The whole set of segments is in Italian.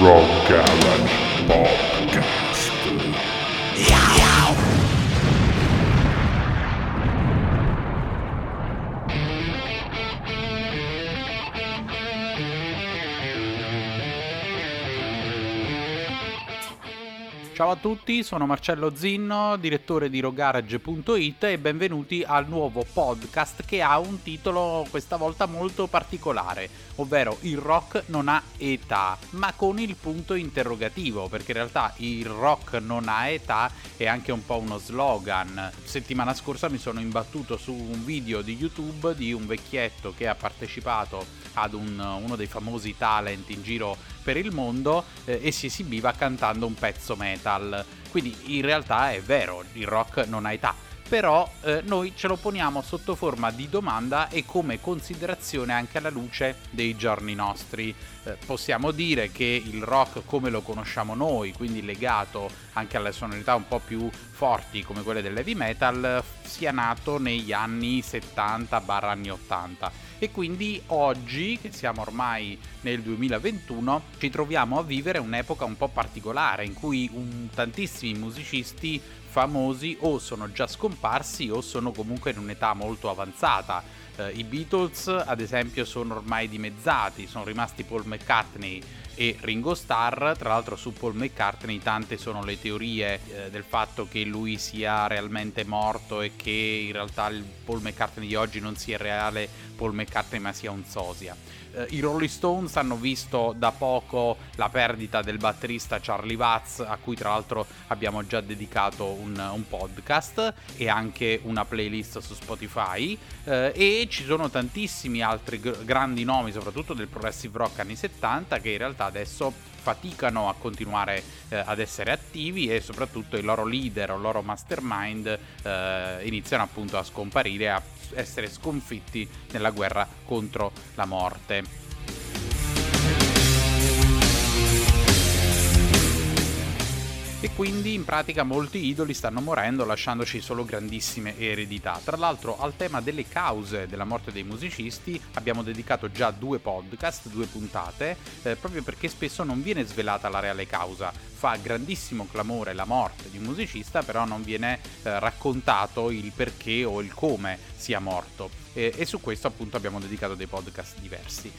Rock Garage Podcast. Ciao a tutti, sono Marcello Zinno, direttore di rogarage.it e benvenuti al nuovo podcast che ha un titolo questa volta molto particolare, ovvero Il rock non ha età, ma con il punto interrogativo, perché in realtà il rock non ha età è anche un po' uno slogan. Settimana scorsa mi sono imbattuto su un video di YouTube di un vecchietto che ha partecipato ad un, uno dei famosi talent in giro per il mondo eh, e si esibiva cantando un pezzo metal. Quindi in realtà è vero, il rock non ha età. Però eh, noi ce lo poniamo sotto forma di domanda e come considerazione anche alla luce dei giorni nostri. Eh, possiamo dire che il rock come lo conosciamo noi, quindi legato anche alle sonorità un po' più forti come quelle dell'heavy metal, sia nato negli anni 70 anni 80 e quindi oggi, che siamo ormai nel 2021, ci troviamo a vivere un'epoca un po' particolare in cui un, tantissimi musicisti famosi o sono già scomparsi o sono comunque in un'età molto avanzata. Eh, I Beatles, ad esempio, sono ormai dimezzati, sono rimasti Paul McCartney e Ringo Starr. Tra l'altro su Paul McCartney tante sono le teorie eh, del fatto che lui sia realmente morto e che in realtà il Paul McCartney di oggi non sia reale Paul McCartney ma sia un sosia. Eh, I Rolling Stones hanno visto da poco la perdita del batterista Charlie Watts, a cui tra l'altro abbiamo già dedicato un, un podcast e anche una playlist su Spotify. Eh, e ci sono tantissimi altri gr- grandi nomi, soprattutto del progressive rock anni 70, che in realtà adesso faticano a continuare eh, ad essere attivi e soprattutto i loro leader o loro mastermind eh, iniziano appunto a scomparire, a essere sconfitti nella guerra contro la morte. E quindi in pratica molti idoli stanno morendo lasciandoci solo grandissime eredità. Tra l'altro al tema delle cause della morte dei musicisti abbiamo dedicato già due podcast, due puntate, eh, proprio perché spesso non viene svelata la reale causa. Fa grandissimo clamore la morte di un musicista, però non viene eh, raccontato il perché o il come sia morto. E, e su questo appunto abbiamo dedicato dei podcast diversi.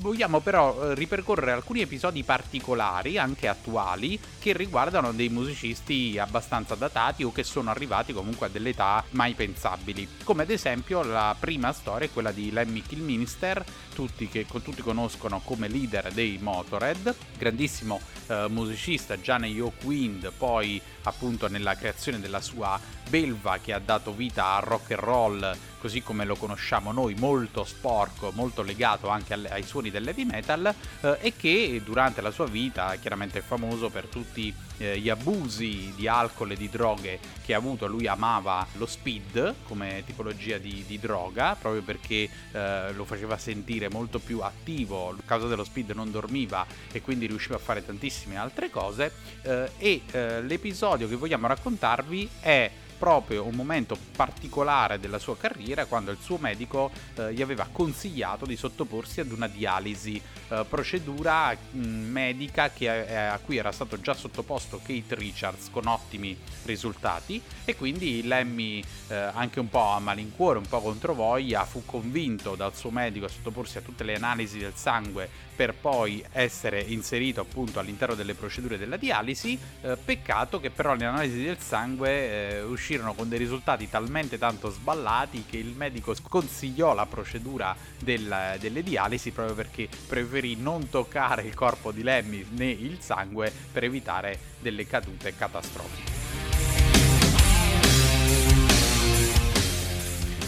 Vogliamo però eh, ripercorrere alcuni episodi particolari, anche attuali, che riguardano dei musicisti abbastanza datati o che sono arrivati comunque a delle età mai pensabili. Come ad esempio la prima storia è quella di Lemmy Kilminster, tutti che tutti conoscono come leader dei Motorhead, grandissimo eh, musicista già negli Oak Wind, poi appunto nella creazione della sua belva che ha dato vita al rock and roll così come lo conosciamo noi, molto sporco, molto legato anche alle, ai suoni dell'heavy metal eh, e che durante la sua vita chiaramente è famoso per tutti eh, gli abusi di alcol e di droghe che ha avuto. Lui amava lo speed come tipologia di, di droga proprio perché eh, lo faceva sentire molto più attivo, a causa dello speed non dormiva e quindi riusciva a fare tantissime altre cose eh, e eh, l'episodio che vogliamo raccontarvi è proprio un momento particolare della sua carriera quando il suo medico eh, gli aveva consigliato di sottoporsi ad una dialisi, eh, procedura mh, medica che, eh, a cui era stato già sottoposto Kate Richards con ottimi risultati e quindi Lemmy eh, anche un po' a malincuore, un po' controvoglia, fu convinto dal suo medico a sottoporsi a tutte le analisi del sangue per poi essere inserito appunto all'interno delle procedure della dialisi. Eh, peccato che però le analisi del sangue eh, uscirono con dei risultati talmente tanto sballati che il medico sconsigliò la procedura del, delle dialisi proprio perché preferì non toccare il corpo di Lemmy né il sangue per evitare delle cadute catastrofiche.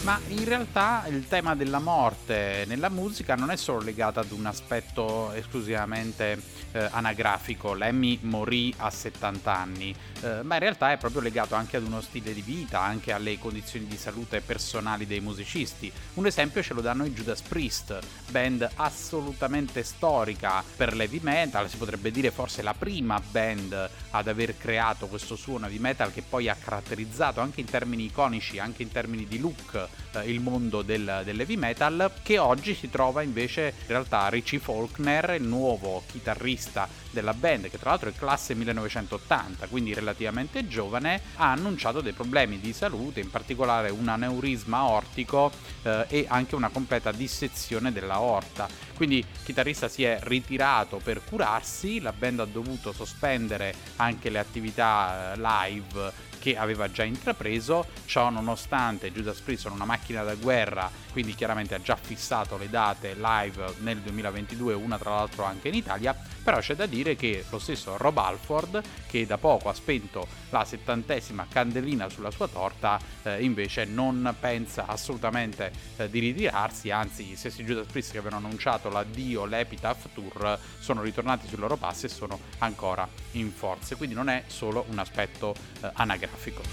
Ma in realtà il tema della morte nella musica non è solo legato ad un aspetto esclusivamente eh, anagrafico. Lemmy morì a 70 anni, eh, ma in realtà è proprio legato anche ad uno stile di vita, anche alle condizioni di salute personali dei musicisti. Un esempio ce lo danno i Judas Priest, band assolutamente storica per l'heavy metal, si potrebbe dire forse la prima band ad aver creato questo suono heavy metal che poi ha caratterizzato anche in termini iconici, anche in termini di look eh, il mondo del, dell'heavy metal, che oggi si trova invece in realtà Richie Faulkner, il nuovo chitarrista della band, che tra l'altro è classe 1980, quindi relativamente giovane, ha annunciato dei problemi di salute, in particolare un aneurisma aortico eh, e anche una completa dissezione della orta. Quindi il chitarrista si è ritirato per curarsi, la band ha dovuto sospendere anche le attività eh, live che aveva già intrapreso, ciò nonostante Judas Priest sono una macchina da guerra, quindi chiaramente ha già fissato le date live nel 2022, una tra l'altro anche in Italia, però c'è da dire che lo stesso Rob Alford, che da poco ha spento la settantesima candelina sulla sua torta, eh, invece non pensa assolutamente eh, di ritirarsi, anzi gli stessi Judas Priest che avevano annunciato l'addio, l'Epitaph Tour, sono ritornati sui loro passi e sono ancora in forze, quindi non è solo un aspetto eh, anagrafico. gráfico.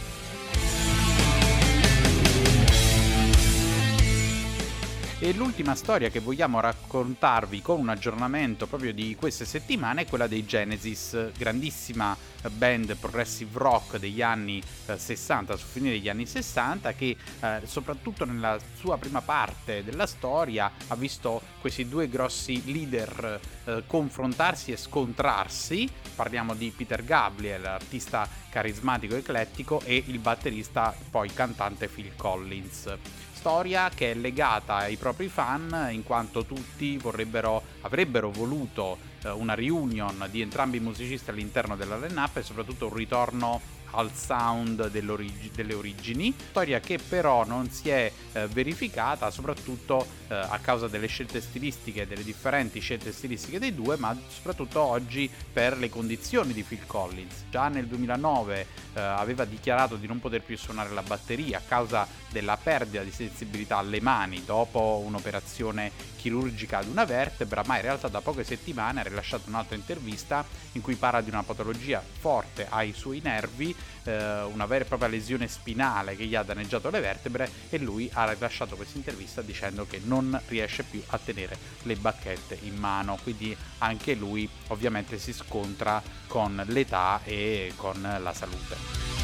E l'ultima storia che vogliamo raccontarvi con un aggiornamento proprio di queste settimane è quella dei Genesis, grandissima band progressive rock degli anni eh, 60, su fine degli anni 60, che eh, soprattutto nella sua prima parte della storia ha visto questi due grossi leader eh, confrontarsi e scontrarsi. Parliamo di Peter Gabriel, artista carismatico e eclettico, e il batterista, poi cantante Phil Collins storia che è legata ai propri fan in quanto tutti avrebbero voluto eh, una reunion di entrambi i musicisti all'interno della line-up e soprattutto un ritorno al sound delle origini, storia che però non si è eh, verificata soprattutto eh, a causa delle scelte stilistiche, delle differenti scelte stilistiche dei due, ma soprattutto oggi per le condizioni di Phil Collins. Già nel 2009 eh, aveva dichiarato di non poter più suonare la batteria a causa della perdita di sensibilità alle mani dopo un'operazione chirurgica ad una vertebra, ma in realtà da poche settimane ha rilasciato un'altra intervista in cui parla di una patologia forte ai suoi nervi, eh, una vera e propria lesione spinale che gli ha danneggiato le vertebre e lui ha rilasciato questa intervista dicendo che non riesce più a tenere le bacchette in mano, quindi anche lui ovviamente si scontra con l'età e con la salute.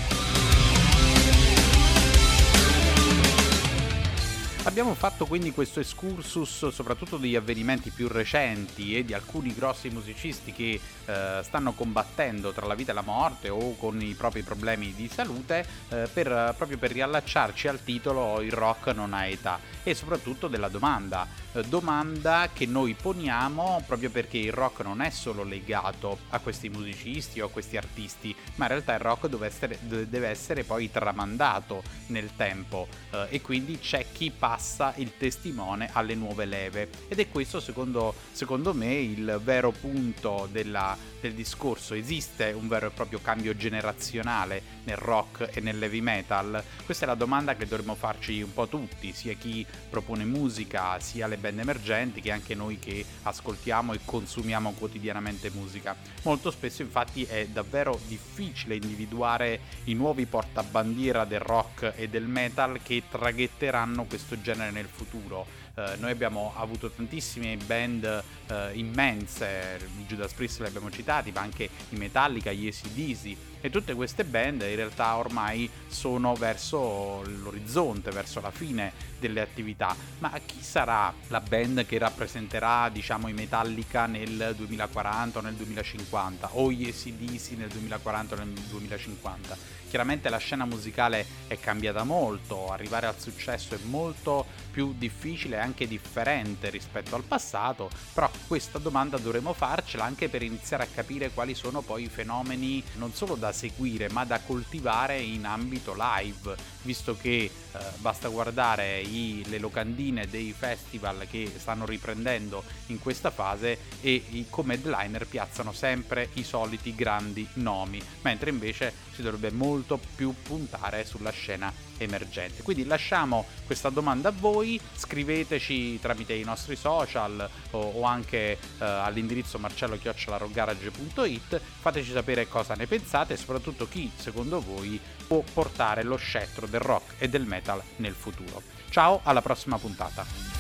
Abbiamo fatto quindi questo excursus soprattutto degli avvenimenti più recenti e di alcuni grossi musicisti che eh, stanno combattendo tra la vita e la morte o con i propri problemi di salute eh, per, proprio per riallacciarci al titolo Il rock non ha età e soprattutto della domanda. Eh, domanda che noi poniamo proprio perché il rock non è solo legato a questi musicisti o a questi artisti, ma in realtà il rock deve essere, deve essere poi tramandato nel tempo eh, e quindi c'è chi passa il testimone alle nuove leve ed è questo secondo, secondo me il vero punto della, del discorso. Esiste un vero e proprio cambio generazionale nel rock e nell'heavy metal? Questa è la domanda che dovremmo farci un po' tutti, sia chi propone musica sia le band emergenti che anche noi che ascoltiamo e consumiamo quotidianamente musica. Molto spesso infatti è davvero difficile individuare i nuovi portabandiera del rock e del metal che traghetteranno questo genere nel futuro. Uh, noi abbiamo avuto tantissime band uh, immense, Judas Priest li abbiamo citati, ma anche i Metallica, gli ACDC e tutte queste band in realtà ormai sono verso l'orizzonte, verso la fine delle attività. Ma chi sarà la band che rappresenterà, diciamo, i Metallica nel 2040 o nel 2050 o gli ACDC nel 2040 o nel 2050? Chiaramente la scena musicale è cambiata molto, arrivare al successo è molto più difficile anche differente rispetto al passato, però questa domanda dovremo farcela anche per iniziare a capire quali sono poi i fenomeni non solo da seguire ma da coltivare in ambito live, visto che eh, basta guardare i, le locandine dei festival che stanno riprendendo in questa fase e i, come headliner piazzano sempre i soliti grandi nomi, mentre invece si dovrebbe molto più puntare sulla scena emergente. Quindi lasciamo questa domanda a voi, scriveteci tramite i nostri social o, o anche eh, all'indirizzo marcello-garage.it, fateci sapere cosa ne pensate e soprattutto chi secondo voi può portare lo scettro del rock e del metal nel futuro. Ciao, alla prossima puntata.